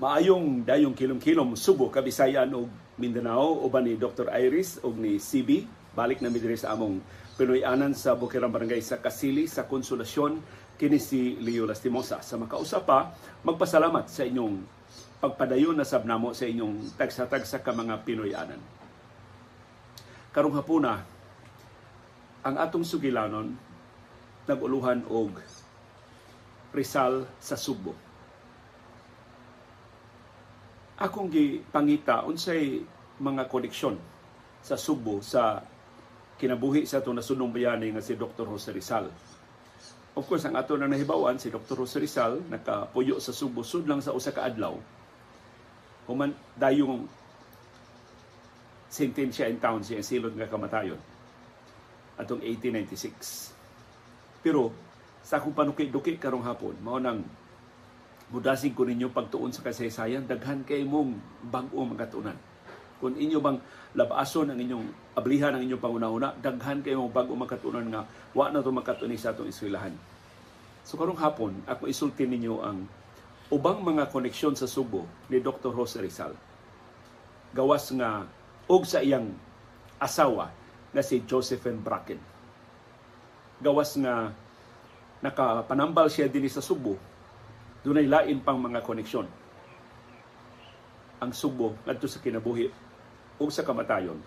Maayong dayong kilom-kilom Subo, Kabisayan ug Mindanao uban ni Dr. Iris ug ni CB balik na mi diri sa among Pinoy-anan sa Bukirang Barangay sa Kasili sa Konsolasyon kini si Leo Lastimosa. Sa makausap pa, magpasalamat sa inyong pagpadayon na sabnamo sa inyong tagsa-tagsa ka mga Pinoy-anan. Karong hapuna, ang atong sugilanon naguluhan og Rizal sa Subo akong gipangita unsay mga koneksyon sa Subo sa kinabuhi sa itong nasunong bayani nga si Dr. Jose Rizal. Of course, ang ato na nahibawan, si Dr. Jose Rizal, nakapuyo sa Subo, sud lang sa usa ka adlaw. Human dayong sentensya in town siya silod nga kamatayon atong 1896. Pero sa akong panuki-duki karong hapon, mao nang Mudasig ko ninyo pagtuon sa kasaysayan, daghan kay mong bag-o magatunan. Kung inyo bang labason ang inyong ablihan ang inyong panguna-una, daghan kay mong bag-o magatunan nga wa na to makatuni sa atong eskwelahan. So karong hapon, ako isulti ninyo ang ubang mga koneksyon sa Subo ni Dr. Jose Rizal. Gawas nga og sa iyang asawa na si Josephine Bracken. Gawas nga nakapanambal siya din sa Subo Dunay lain pang mga koneksyon. Ang Subo ngadto sa kinabuhi o sa kamatayon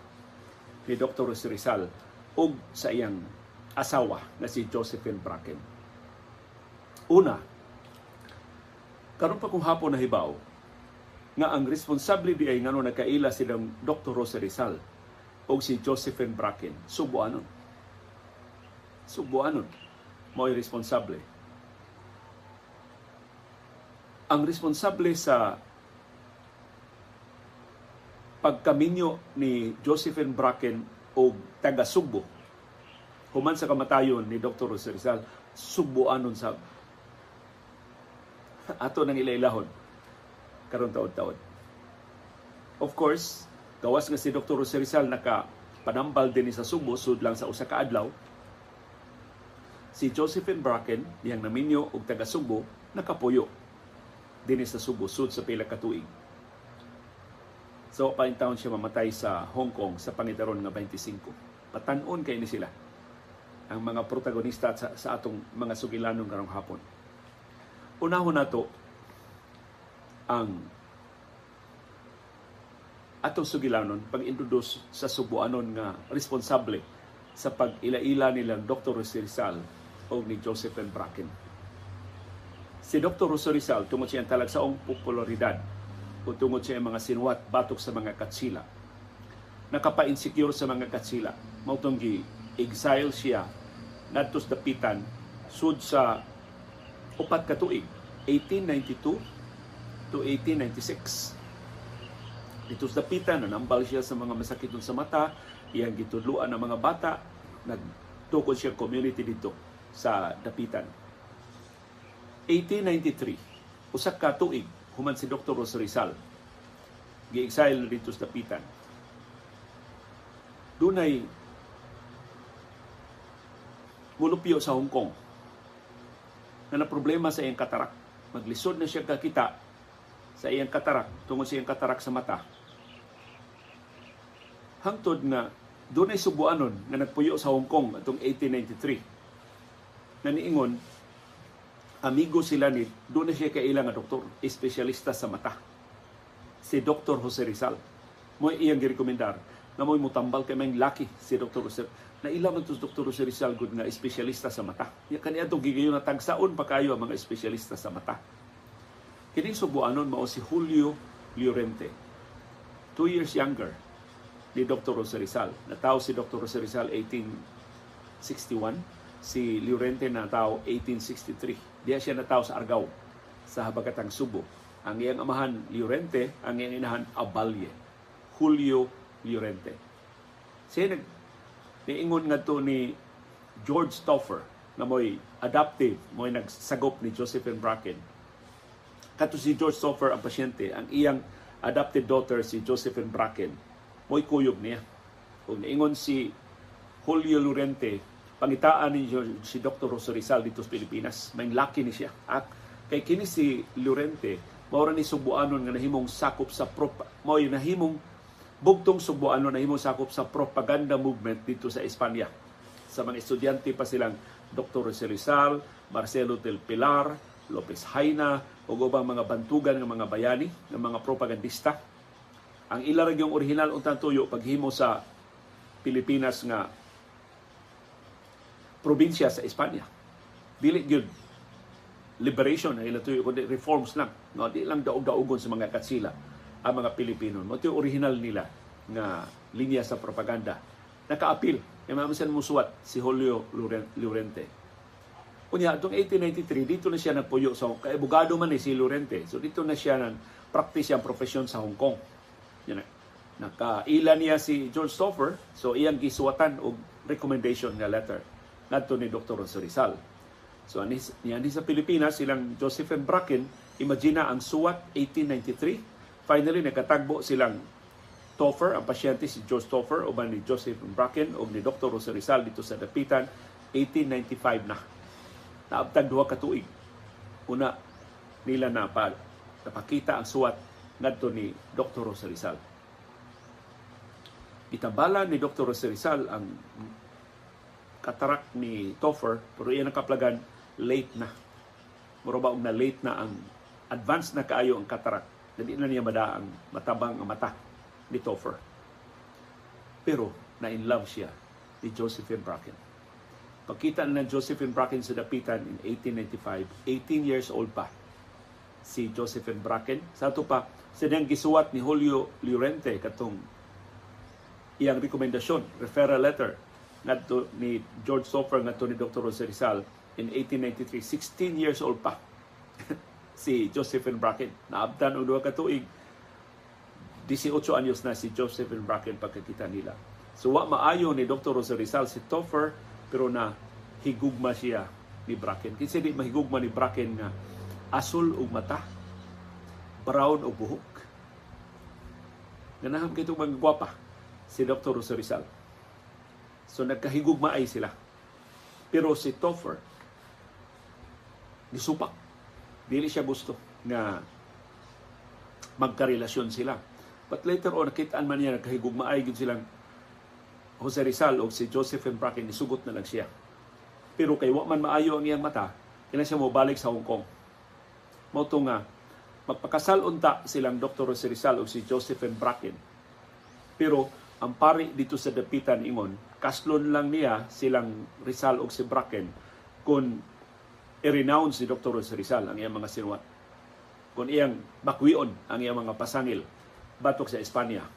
ni Dr. Rizal o sa iyang asawa na si Josephine Bracken. Una, karon pa kung hapon nahibaw nga ang responsable di ay ngano nakaila silang Dr. Rosa Rizal o si Josephine Bracken. Subuanon. Subuanon. Mo'y responsable ang responsable sa pagkaminyo ni Josephine Bracken o taga Subo human sa kamatayon ni Dr. Jose Rizal subuanon sa ato nang ilailahon karon taon-taon. Of course, gawas nga si Dr. Jose Rizal naka panambal din sa Subo sud lang sa usa ka adlaw. Si Josephine Bracken, diyang naminyo og taga Subo, nakapuyo dinhi sa Subo sud sa pila ka tuig. So pain taon siya mamatay sa Hong Kong sa pangitaron nga 25. Patanon kay ni sila ang mga protagonista sa, sa atong mga sugilanon karong hapon. Unahon nato ang atong sugilanon pag-introduce sa Subuanon nga responsable sa pag-ila-ila nilang Dr. Rizal o ni Joseph and Bracken Si Dr. Rosso Rizal, tungod siya ang talagsaong popularidad o tungod siya ang mga sinuwat batok sa mga katsila. Nakapa-insecure sa mga katsila. Mautong gi-exile siya nadtos dapitan sud sa upat ka tuig 1892 to 1896 dito sa dapitan nanambal siya sa mga masakit sa mata iyang gitudluan ng mga bata nagtukod siya community dito sa dapitan 1893, usa ka tuig human si Dr. Ros Rizal. Gi-exile dito sa Dapitan. Dunay mulupyo sa Hong Kong na na problema sa iyang katarak. Maglisod na siya kakita sa iyang katarak, tungod sa iyang katarak sa mata. Hangtod nga doon ay subuanon nga nagpuyo sa Hong Kong atong 1893 na niingon amigo sila ni doon na siya kailang nga doktor, espesyalista sa mata. Si Dr. Jose Rizal. Mo iyang girekomendar na mo'y mutambal kay may laki si Dr. Jose. Na ilang man Dr. Jose Rizal gud nga espesyalista sa mata. Ya kaniya to gigayon na tagsaon pa kayo ang mga espesyalista sa mata. Kini subuanon mao si Julio Llorente. Two years younger ni Dr. Jose Rizal. Nataw si Dr. Jose Rizal 1861 si Llorente na tao 1863 Diya siya nataw sa Argao sa habagatang Subo. Ang iyang amahan Llorente, ang iyang inahan Abalye. Julio Llorente. Siya nag niingon nga to ni George Stauffer na mo'y adoptive, mo'y nagsagop ni Josephine Bracken. Kato si George Stauffer ang pasyente, ang iyang adopted daughter si Josephine Bracken, mo'y kuyog niya. Kung niingon si Julio Llorente, pangitaan ni si Dr. Rosarizal dito sa Pilipinas. May laki ni siya. At kay kini si Llorente, mao ni Subuanon nga nahimong sakop sa prop mao nahimong bugtong Subuanon nahimong sakop sa propaganda movement dito sa Espanya. Sa mga estudyante pa silang Dr. Jose Rizal, Marcelo del Pilar, Lopez Haina, ug ubang mga bantugan ng mga bayani, ng mga propagandista. Ang ila yung original untang tuyo paghimo sa Pilipinas nga probinsya sa Espanya. Dili gyud liberation ang ila kundi reforms lang. No, di lang daog-daogon sa mga katsila ang mga Pilipino. Mo original nila nga linya sa propaganda. Naka-appeal. Kaya mamasan mo suwat si Julio Lorente. Kunya, itong 1893, dito na siya nagpuyo sa kay abogado man ni si Lorente. So dito na siya nang practice ang profesyon sa Hong Kong. Yan na. Nakaila niya si George Stoffer, so iyang gisuwatan og recommendation nga letter ngadto ni Dr. Rizal. So anis niya sa Pilipinas silang Josephine Bracken, imagine ang suwat 1893. Finally nakatagbo silang Toffer, ang pasyente si George Toffer, uban ni Joseph Bracken o ni Dr. Jose Rizal dito sa Dapitan, 1895 na. Naabtag duha ka tuig. Una nila na pa, napakita ang suwat ngadto ni Dr. Jose Rizal. Itambala ni Dr. Jose Rizal ang katarak ni Toffer, pero iyan ang kaplagan, late na. Muro ba na late na ang advanced na kaayo ang katarak. Hindi na niya mada ang matabang ang mata ni Toffer. Pero na-in love siya ni Josephine Bracken. Pagkita na Josephine Bracken sa Dapitan in 1895, 18 years old pa si Josephine Bracken. Sa ito pa, sinang gisuwat ni Julio Llorente katong iyang rekomendasyon, referral letter ngadto ni George Sofer ngadto ni Dr. Jose Rizal in 1893 16 years old pa si Josephine Bracken naabtan og duha ka tuig 18 anyos na si Josephine Bracken pagkakita nila so wa maayo ni Dr. Jose Rizal si Toffer pero na higugma siya ni Bracken kinsa di mahigugma ni Bracken nga asul og mata brown og buhok Ganaham kay itong mga gwapa si Dr. Jose Rizal. So nagkahigugmaay sila. Pero si Toffer, nisupak. Dili siya gusto na magkarelasyon sila. But later on, nakitaan man niya nagkahigugmaay gid silang Jose Rizal o si Joseph M. Bracken, nisugot na lang siya. Pero kay wa man maayo ang iyang mata, kailan siya mo balik sa Hong Kong. Mao nga, magpakasal unta silang Dr. Jose Rizal o si Joseph M. Bracken. Pero ang pari dito sa dapitan ingon, kaslon lang niya silang Rizal o si Bracken kung i-renounce si Dr. Rizal ang iyang mga sinuwat. Kung iyang bakwion ang iyang mga pasangil batok sa Espanya.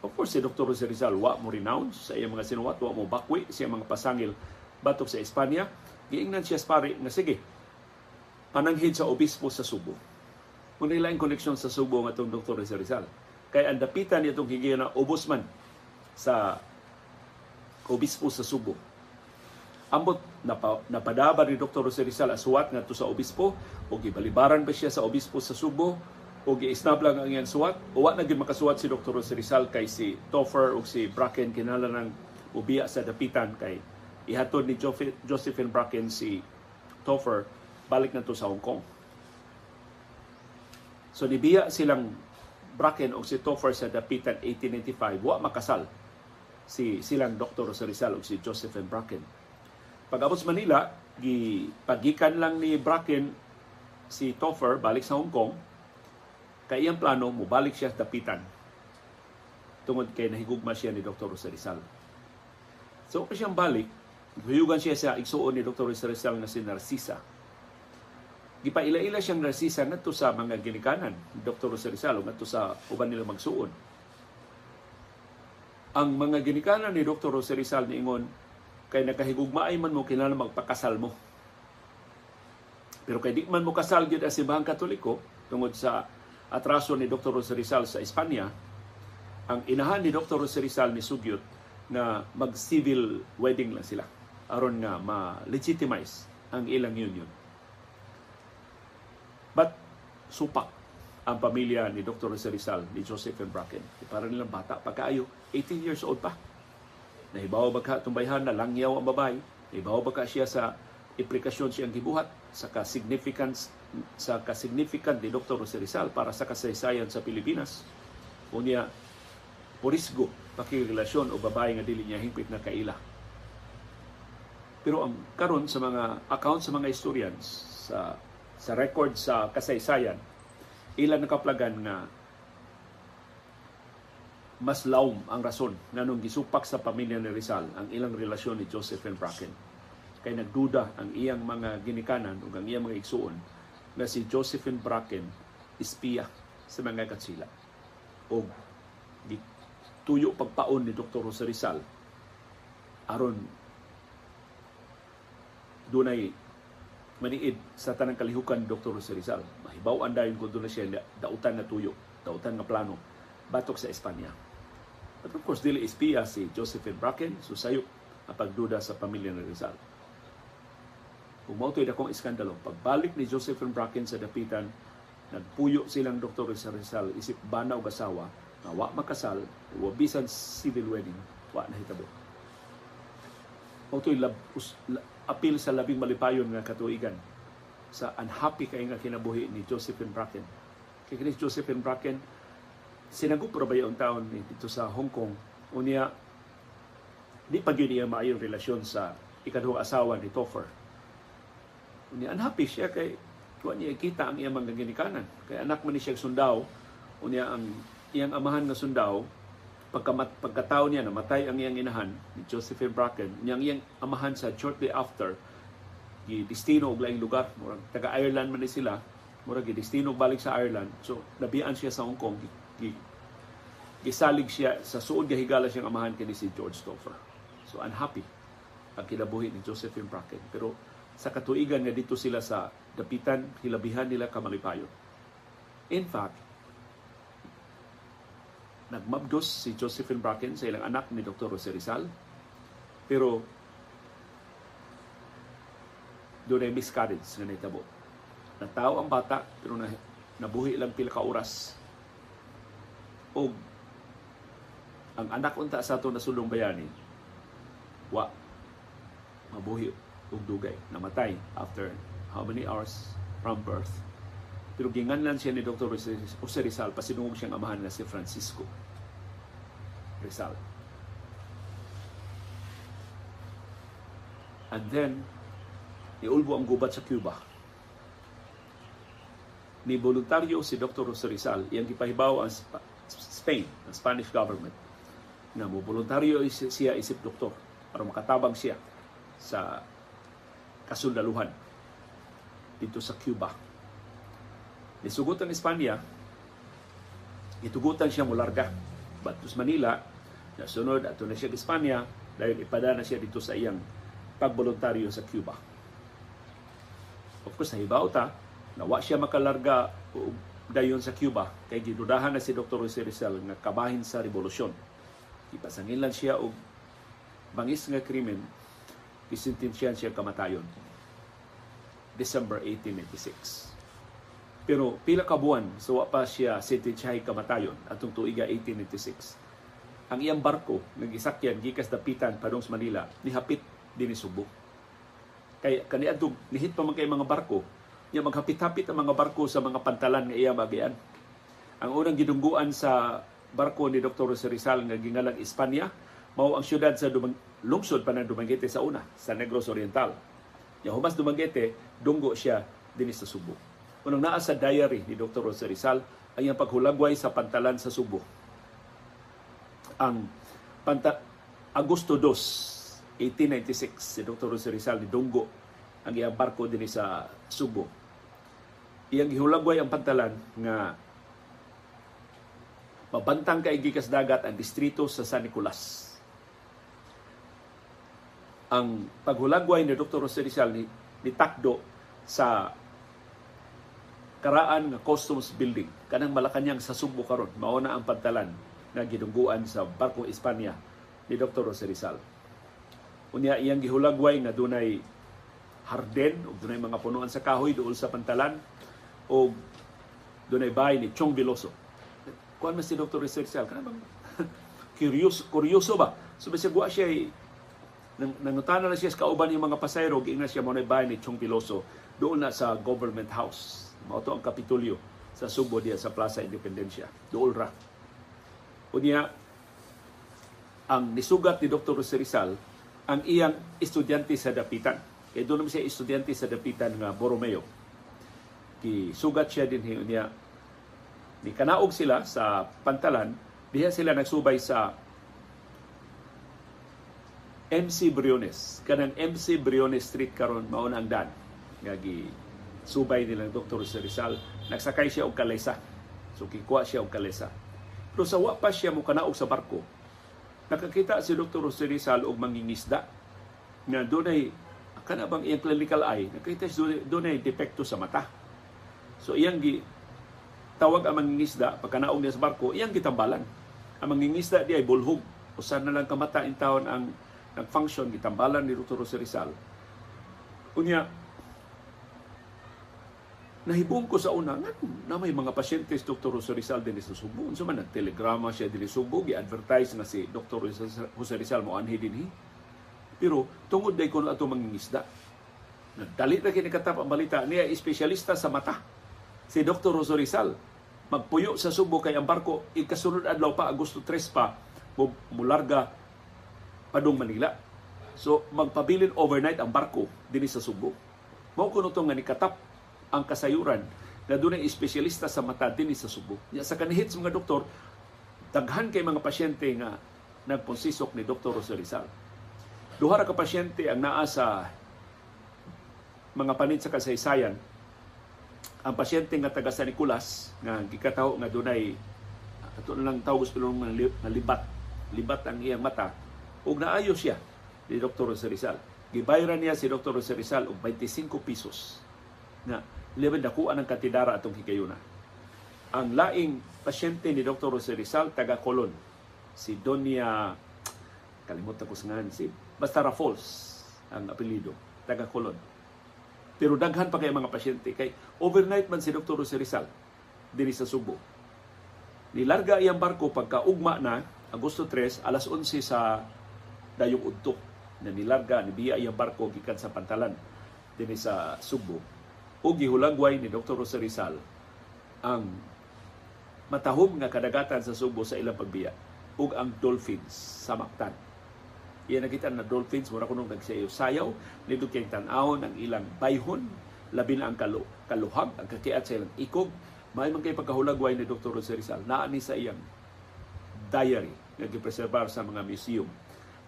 Of course, si Dr. Rizal wa mo renounce sa iyang mga sinuwat, wa mo bakwi sa iyang mga pasangil batok sa Espanya. Giingnan siya sa pari na sige, pananghid sa obispo sa Subo. Kung nilaing koneksyon sa Subo nga itong Dr. Rizal. Kaya ang dapitan niya itong higyan na obusman sa obispo sa Subo. Ambot napa, napadaba ni Dr. Jose Rizal asuwat nga sa obispo o gibalibaran ba siya sa obispo sa Subo o giisnab lang ang suwat o na makasuwat si Dr. Jose Rizal kay si Toffer o si Bracken kinala ng ubiya sa dapitan kay ihatod ni Josephine Bracken si Toffer balik na to sa Hong Kong. So nibiya silang Bracken o si Toffer sa dapitan 1895 wa makasal si silang Dr. Jose Rizal ug si Joseph M. Bracken. Pag-abot sa Manila, gipagikan lang ni Bracken si Toffer balik sa Hong Kong. Kay iyang plano, mubalik siya sa dapitan. Tungod kay nahigugma siya ni Dr. Jose Rizal. So, pa siyang balik, huyugan siya sa igsuon ni Dr. Jose Rizal na si Narcisa. Gipaila-ila siyang Narcisa ngadto sa mga ginikanan ni Dr. Jose Rizal ngadto sa uban nila magsuon ang mga ginikanan ni Dr. Jose Rizal niingon kay nakahigugmaay man mo kinahanglan magpakasal mo. Pero kay di man mo kasal gyud as Simbahang Katoliko tungod sa atraso ni Dr. Jose Rizal sa Espanya, ang inahan ni Dr. Jose Rizal ni Sugyot na mag-civil wedding lang sila aron nga ma-legitimize ang ilang union. But supak ang pamilya ni Dr. Jose Rizal, ni Joseph M. Bracken. Para nilang bata, pagkaayo, 18 years old pa. Nahibaw ba ka itong bayhan na langyaw ang babae? Nahibaw ba ka siya sa implikasyon siyang gibuhat sa ka-significance sa ka-significant ni Dr. Jose Rizal para sa kasaysayan sa Pilipinas. Unya, purisgo pakirelasyon o babae nga dili niya hingpit na kaila. Pero ang karon sa mga account sa mga historians sa sa record sa kasaysayan, ilan nakaplagan nga mas laom ang rason nga nung gisupak sa pamilya ni Rizal ang ilang relasyon ni Joseph and Bracken. Kay nagduda ang iyang mga ginikanan o ang iyang mga igsuon na si Josephine Bracken ispiya sa mga katsila. O tuyo pagpaon ni Dr. Jose Rizal aron dunay maniid sa tanang kalihukan Dr. Jose Rizal. Mahibaw andayon ko doon siya dautan na tuyo, dautan nga plano batok sa Espanya. But of course, dili espiya si Josephine Bracken, susayo ang pagduda sa pamilya ni Rizal. Kung mautoy akong iskandalo, pagbalik ni Josephine Bracken sa dapitan, nagpuyo silang Dr. Rizal, isip bana o asawa, na wa makasal, o bisan civil wedding, wa na hitabo. Mautoy lab, us, apil sa labing malipayon nga katuigan sa unhappy kay nga kinabuhi ni Josephine Bracken. Kay ni Josephine Bracken, sinagup ra ba yung taon dito sa Hong Kong? Unya di pa niya maayong relasyon sa ikaduhang asawa ni Topher. Unya unhappy siya kay kuha niya kita ang iyang mga ginikanan. Kay anak man ni siya sundaw unya ang iyang amahan nga sundaw pagkamat pagkatao niya namatay ang iyang inahan ni Josephine Bracken niyang iyang amahan sa shortly after gi destino og laing lugar murag taga Ireland man ni sila murag gi destino balik sa Ireland so nabian siya sa Hong Kong gisalig siya sa suod gahigala siyang amahan kini si George Topher. So unhappy ang kinabuhi ni Josephine Bracken. Pero sa katuigan nga dito sila sa dapitan, hilabihan nila kamalipayon. In fact, nagmabdos si Josephine Bracken sa ilang anak ni Dr. Jose Rizal. Pero doon ay miscarriage nga naitabo. Nataw ang bata pero na, nabuhi lang pila ka oras og ang anak unta sa ato nasulong bayani wa mabuhi og dugay namatay after how many hours from birth pero ginganlan siya ni Dr. Jose Rizal pasinungog siyang amahan na si Francisco Rizal and then niulbo ang gubat sa Cuba ni voluntaryo si Dr. Jose Rizal iyang gipahibaw ang Spain, ang Spanish government, na mo voluntaryo siya isip doktor para makatabang siya sa kasundaluhan dito sa Cuba. Nisugot ang Espanya, itugutan siya mularga. Batos Manila, nasunod ato na siya Espanya dahil ipada na siya dito sa iyang pagboluntaryo sa Cuba. Of course, nahibaw ta, nawa siya makalarga dayon sa Cuba kay gidudahan na si Dr. Jose Rizal nga kabahin sa revolusyon. Ipasangin lang siya og bangis nga krimen isintensyahan siya kamatayon. December 1896. Pero pila ka buwan so pa siya sentensyahay kamatayon atong tuiga 1896. Ang iyang barko nagisakyan gikas dapitan padung sa Manila nihapit dinhi Subo. Kay kaniadtong nihit pa man kay mga barko niya maghapit-hapit ang mga barko sa mga pantalan nga iya magian. Ang unang gidungguan sa barko ni Dr. Jose Rizal nga gingalang Espanya mao ang syudad sa Dumang lungsod pa ng Dumanguete sa una, sa Negros Oriental. Ya humas Dumanguete, dunggo siya dinhi sa Subo. Unang naa sa diary ni Dr. Jose Rizal ang paghulagway sa pantalan sa Subo. Ang panta Agosto 2, 1896, si Dr. Jose Rizal ni Dunggo ang iyang barko dinhi sa Subo. Iyang gihulagway ang pantalan nga mabantang kay gikas dagat ang distrito sa San Nicolas. Ang paghulagway ni Dr. Jose Rizal ni, ni Takdo sa karaan nga customs building kanang Malacanang sa Subo karon mao na ang pantalan nga gidungguan sa barkong Espanya ni Dr. Jose Rizal. Unya iyang gihulagway nga dunay harden ug dunay mga punuan sa kahoy duol sa pantalan o dunay bahay ni Chong Veloso. Kuan man si Dr. Rizal kana bang curious kuryoso ba? So bisag wa siya nang nangutana na siya sa kauban yung mga pasayro giingna siya mo na ni Chong Piloso doon na sa government house mao to ang kapitulyo sa Subo diya sa Plaza Independencia dool ra unya ang nisugat ni Dr. Jose Rizal ang iyang estudyante sa dapitan kay doon naman siya estudyante sa dapitan nga Borromeo sugat siya din niya ni kanaog sila sa pantalan diha sila nagsubay sa MC Briones. Kanang MC Briones Street karon mao ang dan. Nga subay nilang Dr. Rizal. Nagsakay siya og kalesa. So kikuha siya og kalesa. Pero sa wa pa siya mo kanaog sa barko, nakakita si Dr. Rizal og mangingisda nga dunay kana bang iyang clinical eye nakita siya dunay depekto sa mata so iyang gi tawag ang mangingisda pagkanaog niya sa barko iyang gitambalan ang mangingisda di ay bulhog usan na lang kamata in taon ang nag-function, gitambalan ni Dr. Jose Rizal. Unya, nahibong ko sa una nga na may mga pasyente si Dr. Jose Rizal din sa Subo. Unsa man telegrama siya din sa Subo, gi-advertise na si Dr. Jose Rizal mo anhi dinhi. Pero tungod day kuno ato mangingisda. Nagdali na kini katap ang balita niya espesyalista sa mata. Si Dr. Jose Rizal magpuyo sa Subo kay ang barko ikasunod adlaw pa Agosto 3 pa mularga padung Manila. So magpabilin overnight ang barko dinhi sa Subo. Mao kuno to nga nikatap ang kasayuran na dunay espesyalista sa mata dinhi sa Subo. Ya sa kanihit sa mga doktor, daghan kay mga pasyente nga nagponsisok ni Dr. Jose Rizal. Duha ka pasyente ang naa sa mga panit sa kasaysayan. Ang pasyente nga taga San Nicolas nga gikataho nga dunay ato lang tawag sa nga libat libat ang iyang mata ug naayo siya ni Dr. Jose Rizal. Gibayran niya si Dr. Jose Rizal og 25 pesos na liban dakuan ang katidara atong higayuna. Ang laing pasyente ni Dr. Jose Rizal taga Colon si Donya kalimutan ko sa si basta Rafols ang apelyido taga Colon. Pero daghan pa kay mga pasyente kay overnight man si Dr. Jose Rizal diri sa Subo. Nilarga iyang barko pagka ugma na Agosto 3 alas 11 sa dayong udto na nilarga ni biya iyang barko gikan sa pantalan dinhi sa Subo o gihulagway ni Dr. Jose Rizal ang matahom nga kadagatan sa Subo sa ilang pagbiya ug ang dolphins sa Mactan. Iya nakita na dolphins mura kunong nagsayo sayaw nito kay tan-awon ang ilang bayhon labi na ang kalu kaluhag ang kakiat sa ilang ikog may man kay pagkahulagway ni Dr. Jose Rizal naa ni sa iyang diary nga gipreserbar sa mga museum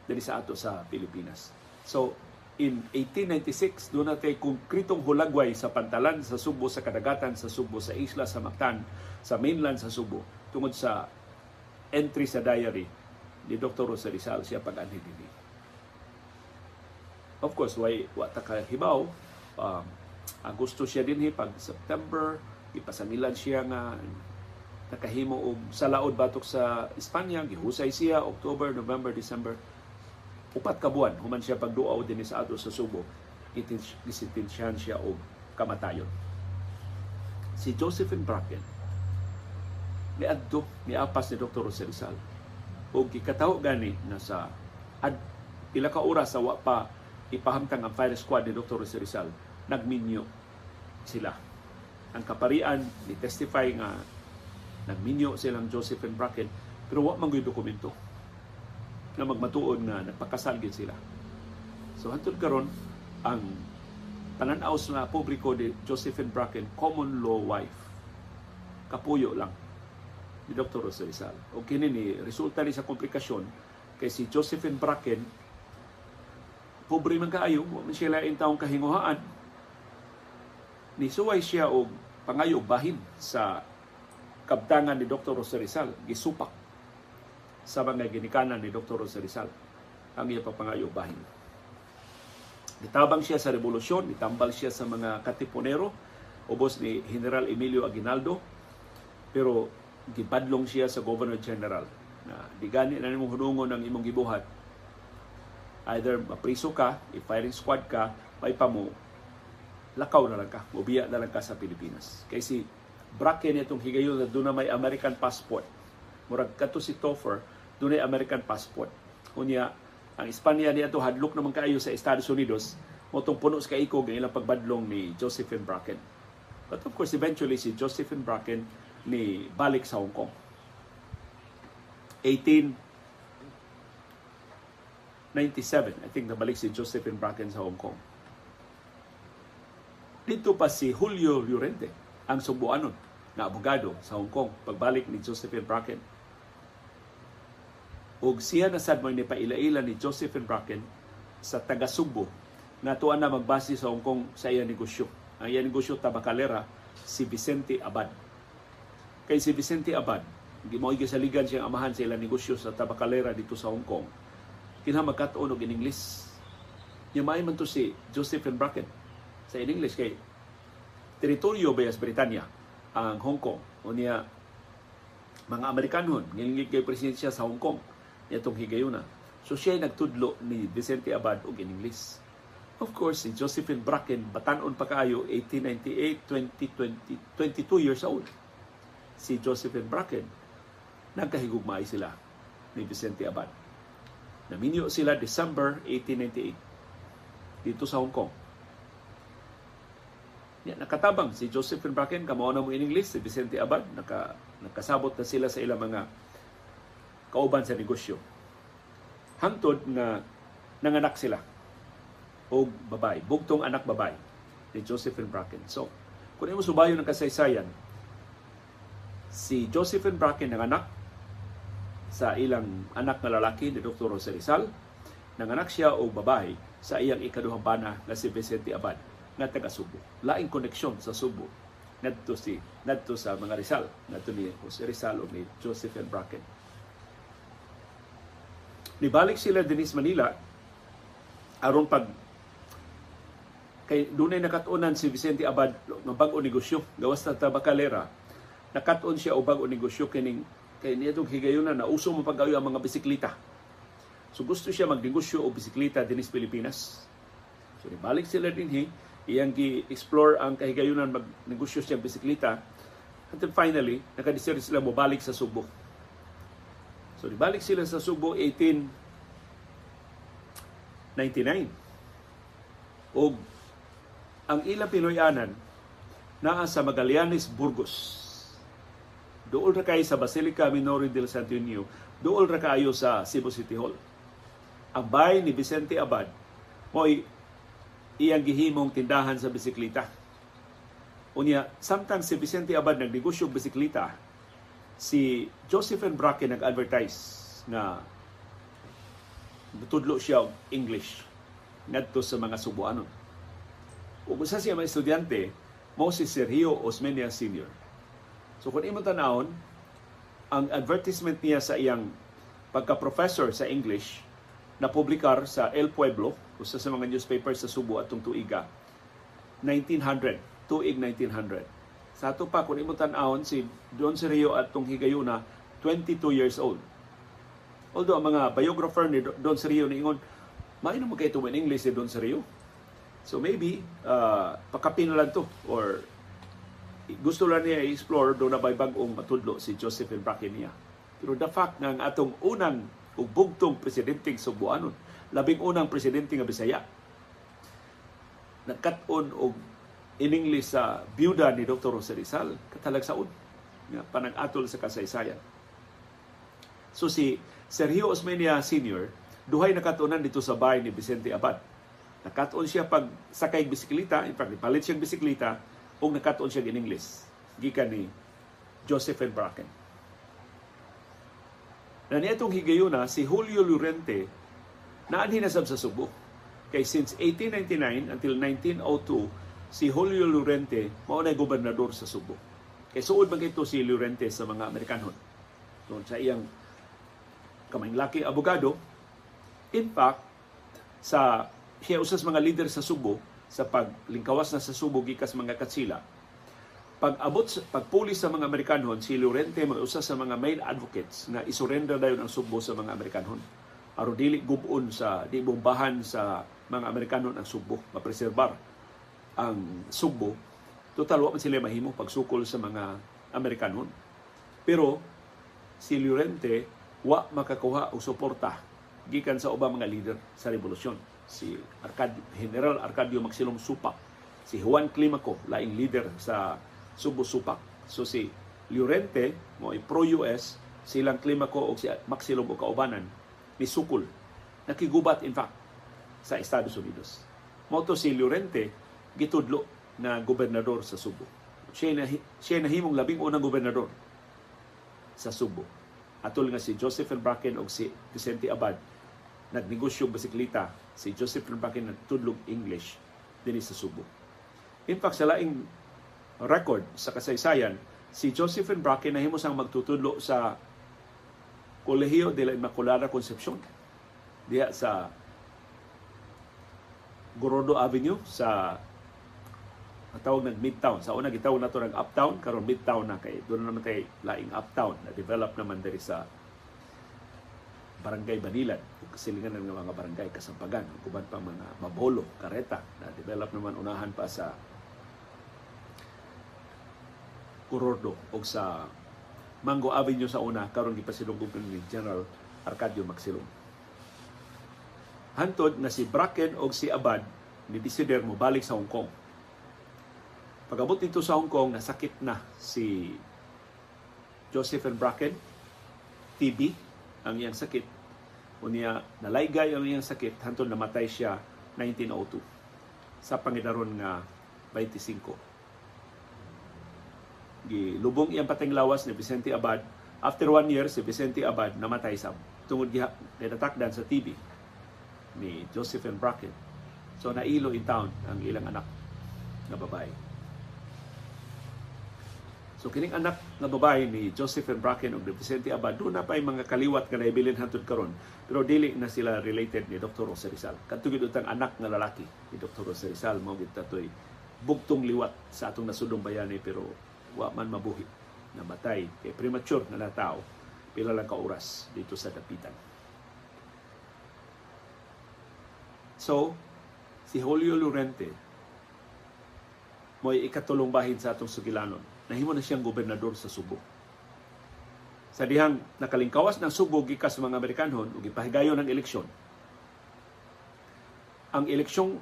diri sa ato sa Pilipinas. So, in 1896, doon natin konkretong hulagway sa pantalan sa Subo, sa kadagatan sa Subo, sa isla, sa Mactan, sa mainland sa Subo, tungod sa entry sa diary ni Dr. Rosa Rizal siya pag-anhi din. Of course, way wa ta kahibaw, um, Agosto siya din pag September, ipasangilan siya nga nakahimo og salaod batok sa Espanya, gihusay siya October, November, December upat ka buwan human siya pagduaw din sa ato sa Subo gisintensyahan siya og kamatayon si Josephine Bracken ni adto ni Dr. Jose Rizal og gani na sa ad, pila ka oras sa wa pa ipahamtang ang fire squad ni Dr. Rizal nagminyo sila ang kaparian ni testify nga nagminyo silang Josephine Bracken pero wa man dokumento nga magmatuod nga nagpakasal gid sila. So hantod karon ang pananaw sa publiko ni Josephine Bracken common law wife. Kapuyo lang ni Dr. Jose Rizal. O kini ni resulta ni sa komplikasyon kay si Josephine Bracken pobre man kaayo, mo man siya lain taong kahinguhaan. Ni suway siya og pangayo bahin sa kabtangan ni Dr. Rizal, gisupak sa mga ginikanan ni Dr. Jose Rizal ang iya papangayo bahin. Nitabang siya sa revolusyon, nitambal siya sa mga katipunero, ubos ni General Emilio Aguinaldo, pero gipadlong siya sa Governor General na di gani na nimong hunungon ng imong gibuhat either mapriso ka, i-firing squad ka, may pa mo, lakaw na lang ka, mubiya na lang ka sa Pilipinas. Kay si Bracken itong higayon na doon na may American passport. Murag kato si Toffer, dunay American passport. Unya Ang Espanya niya to hadlok naman kaayo sa Estados Unidos motong puno sa kaikog ang ilang pagbadlong ni Josephine Bracken. But of course, eventually si Josephine Bracken ni balik sa Hong Kong. 1897, I think nabalik si Josephine Bracken sa Hong Kong. Dito pa si Julio Llorente, ang Subuanon na abogado sa Hong Kong, pagbalik ni Josephine Bracken. Ug siya na sad mo ni pailaila ni Josephine Bracken sa taga Subo na tuwa na magbase sa Hong Kong sa iyang negosyo. Ang iyang negosyo tabakalera si Vicente Abad. Kay si Vicente Abad, mo gisaligan siyang amahan sa ilang negosyo sa tabakalera dito sa Hong Kong. Kinha magkatuon og in English. Yung may man to si Josephine Bracken sa in English kay teritoryo Bayas Britanya ang Hong Kong. O niya mga Amerikanon, ngilingig kay presidensya sa Hong Kong itong higayuna. So siya nagtudlo ni Vicente Abad og in English. Of course, si Josephine Bracken, batanon pa kaayo, 1898, 20, 22 years old. Si Josephine Bracken, nagkahigugmay sila ni Vicente Abad. Naminyo sila December 1898 dito sa Hong Kong. Ya, nakatabang si Josephine Bracken, kamao na mo in English, si Vicente Abad, naka, nakasabot na sila sa ilang mga kauban sa negosyo. Hangtod na nanganak sila o babay, bugtong anak babay ni Josephine Bracken. So, kung mo subayo ng kasaysayan, si Josephine Bracken nanganak sa ilang anak na lalaki ni Dr. Jose Rizal, nanganak siya o babay sa iyang ikaduhang bana na si Vicente Abad nga taga Subo. Laing koneksyon sa Subo ngadto si ngadto sa mga Rizal, ngadto ni Jose Rizal o ni Josephine Bracken. Nibalik sila dinis Manila. Aron pag kay dunay nakatunan si Vicente Abad ng bag-o negosyo. Gawas sa Tabakalera nakatuon siya og bag-o negosyo kining kay nitong higayuna na uso mo pag ang mga bisikleta. So gusto siya magnegosyo og bisikleta dinis Pilipinas. So nibalik sila dinhi iyang gi-explore ang kahigayunan magnegosyo siya bisikleta. Until finally nakadesisyon sila mo balik sa Subo So, dibalik sila sa Subo 1899. O ang ilang Pinoyanan naa sa Magallanes, Burgos. Dool ra kayo sa Basilica Minori del Santo Niño. Dool ra kayo sa Cebu City Hall. Ang bahay ni Vicente Abad mo'y iyang gihimong tindahan sa bisikleta. Unya, samtang si Vicente Abad nagnegosyo bisikleta, si Josephine Bracken nag-advertise na tutudlo siya og English ngadto sa mga Subuanon. Ug usa siya mga estudyante mo si Sergio Osmeña Sr. So kung imo tanawon ang advertisement niya sa iyang pagka-professor sa English na publikar sa El Pueblo, usa sa mga newspaper sa Subo atong tuiga, 1900, tuig 1900 sa ato pa, kung imo tan-awon si Don Sergio at tong higayuna, 22 years old. Although ang mga biographer ni Don Sergio niingon, may naman kayo in English si Don Sergio. So maybe, uh, pakapin lang to or gusto lang niya i-explore doon na bagong matudlo si Josephine Brackenia. Pero the fact nga ang atong unang ubugtong presidenteng Subuanon, labing unang presidente nga Bisaya, nagkat-on og in English sa byuda ni Dr. Jose Rizal, katalag saon nga panag-atol sa kasaysayan. So si Sergio Osmeña Sr., duhay nakatunan dito sa bahay ni Vicente Abad. Nakatuon siya pag sakay bisikleta, in fact, palit siyang bisikleta, o nakatuon siya in English. Gikan ni Joseph N. Bracken. Na nitong higayuna, si Julio Lurente, naanhin na sa Subo. Kay since 1899 until 1902, si Julio Lorente mao na gobernador sa Subo. Kay suod man ito si Lorente sa mga Amerikanon. Doon sa iyang kamay laki abogado, in fact, sa siya usas mga leader sa Subo sa paglingkawas na sa Subo gikas mga katsila. Pag abot pagpuli sa mga Amerikanon, si Lorente may usa sa mga main advocates na isurrender dayon ang Subo sa mga Amerikanon. Aron dili gubon sa di bombahan sa mga Amerikanon ang Subo, mapreserbar ang Subo, total wa man sila mahimo pagsukol sa mga Amerikanon. Pero si Llorente wa makakuha og suporta gikan sa ubang mga leader sa revolusyon. Si Arcad General Arcadio Maxilong Supak, si Juan Climaco, laing leader sa Subo Supak. So si Llorente, mo pro-US, silang Climaco o si Maxilong o kaubanan, ni Sukul. Nakigubat in fact sa Estados Unidos. Mo to si Llorente, gitudlo na gobernador sa Subo. Siya na, siya nahimong labing unang gobernador sa Subo. Atol nga si Joseph. Bracken o si Vicente Abad nagnegosyo bisikleta si Joseph. Bracken nagtudlog English dinhi sa Subo. In fact, sa laing record sa kasaysayan, si Joseph. Bracken nahimo sang magtutudlo sa Kolehiyo de la Immaculada Concepcion diya sa Gorodo Avenue sa tawag ng Midtown. Sa una gitawag na to ng Uptown, karon Midtown na kay doon naman kay laing Uptown na develop naman diri sa Barangay Banilan kasilingan ng mga barangay Kasampagan ug uban pa mga Mabolo, Kareta na develop naman unahan pa sa Kurordo o sa Mango Avenue sa una karon gipasilugog ni General Arcadio Maxilong. Hantod na si Bracken o si Abad ni desider mo balik sa Hong Kong. Pagabot dito sa Hong Kong, nasakit na si Joseph and Bracken, TB, ang iyang sakit. Unya, nalaygay ang iyang sakit, hantod namatay siya 1902 sa Panginoon nga 25 gilubong iyang pateng lawas ni Vicente Abad. After one year, si Vicente Abad namatay sa tungod giha nidatakdan sa TB ni Joseph and Bracken. So nailo in town ang ilang anak na babae. So kining anak nga babae ni Joseph and Bracken ug Vicente Abad do na pay mga kaliwat nga naibilin hantud karon pero dili na sila related ni Dr. Jose Rizal. Kadto gid utang anak nga lalaki ni Dr. Jose Rizal mao gid tatoy bugtong liwat sa atong nasudong bayani pero wa man mabuhi namatay kay premature na natao pila lang ka oras dito sa dapitan so si Julio Lorente mo'y ikatulong bahin sa atong sugilanon nahimo na siyang gobernador sa Subo. Sa dihang nakalingkawas ng Subo gikas mga Amerikanhon ug ipahigayon ng eleksyon. Ang eleksyon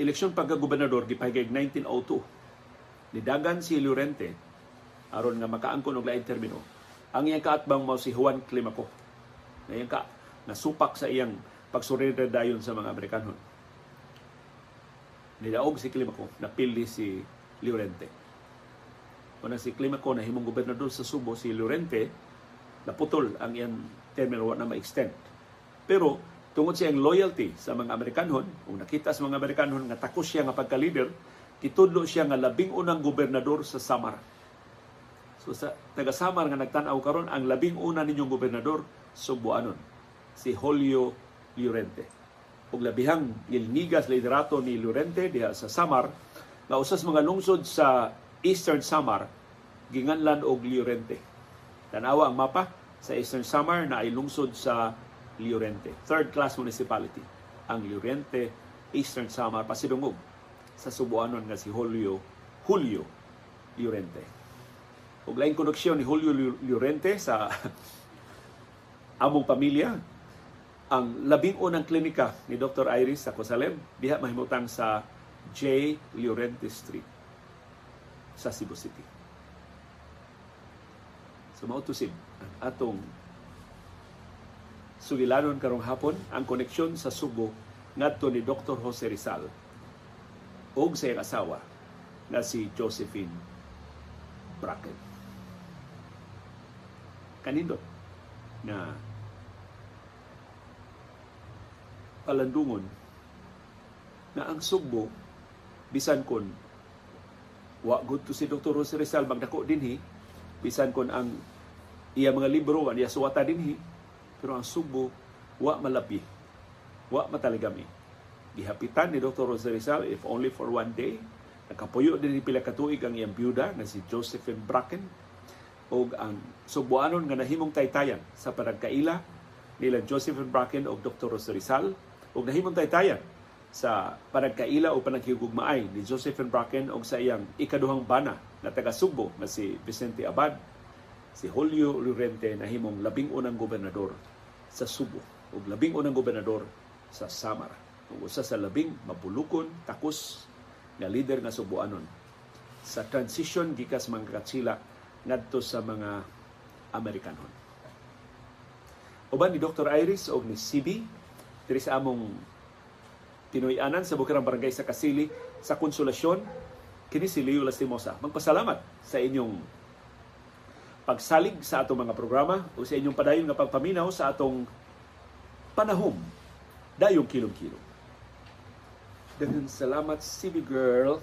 eleksyon pagka-gobernador gipahigay 1902 nidagan si Llorente aron nga makaangkon og laing termino. Ang iyang kaatbang mao si Juan Climaco. Na iyang ka nasupak sa iyang pagsurrender dayon sa mga Amerikanon nidaog si Climaco napili si Llorente Una si Climaco na himong gobernador sa Subo si Llorente naputol ang iyang termino wa na ma-extend pero tungod sa iyang loyalty sa mga Amerikanon kung nakita sa mga Amerikanon nga takos siya nga pagka-leader kitudlo siya nga labing unang gobernador sa Samar. So sa taga Samar nga nagtan-aw karon ang labing una ninyong gobernador Subuanon si Julio Llorente. Ug labihang gilnigas liderato ni Llorente diha sa Samar nga usas mga lungsod sa Eastern Samar ginganlan og Llorente. Tanawa ang mapa sa Eastern Samar na ay lungsod sa Llorente. Third class municipality ang Llorente, Eastern Samar, pasidungog sa Subuanon nga si Julio Julio Llorente. Ug lain koneksyon ni Julio Llorente sa among pamilya ang labing unang klinika ni Dr. Iris sa Cosalem diha mahimutang sa J. Llorente Street sa Cebu City. So mautusin ang atong sugilanon karong hapon ang koneksyon sa Subo ngadto ni Dr. Jose Rizal og sa iyang asawa na si Josephine Bracken. Kanindot na palandungon na ang Sugbo bisan kon wa good to si Dr. Jose Rizal magdako dinhi bisan kon ang iya mga libro ang iya suwata dinhi pero ang Sugbo wa malapi wa mataligami gihapitan ni Dr. Jose Rizal if only for one day nakapuyo din pila katuig ang iyang byuda na si Josephine Bracken o ang Sugboanon nga nahimong taytayan sa panagkaila nila Josephine Bracken o Dr. Jose Rizal o nahimong taytayan sa panagkaila o panaghigugmaay ni Josephine Bracken o sa iyang ikaduhang bana na taga Subo na si Vicente Abad, si Julio Llorente na himong labing unang gobernador sa Subo ug labing unang gobernador sa Samar. Ug usa sa labing mabulukon takos nga leader nga Subuanon sa transition gikas mga katsila ngadto sa mga Amerikanon. Uban ni Dr. Iris o ni CB diri sa among Pinoy-anan sa Bukirang Barangay sa Kasili sa konsolasyon kini si Leo Lastimosa. Magpasalamat sa inyong pagsalig sa atong mga programa o sa inyong padayon nga pagpaminaw sa atong panahom dayong kilom-kilom. Daghang salamat CB girl.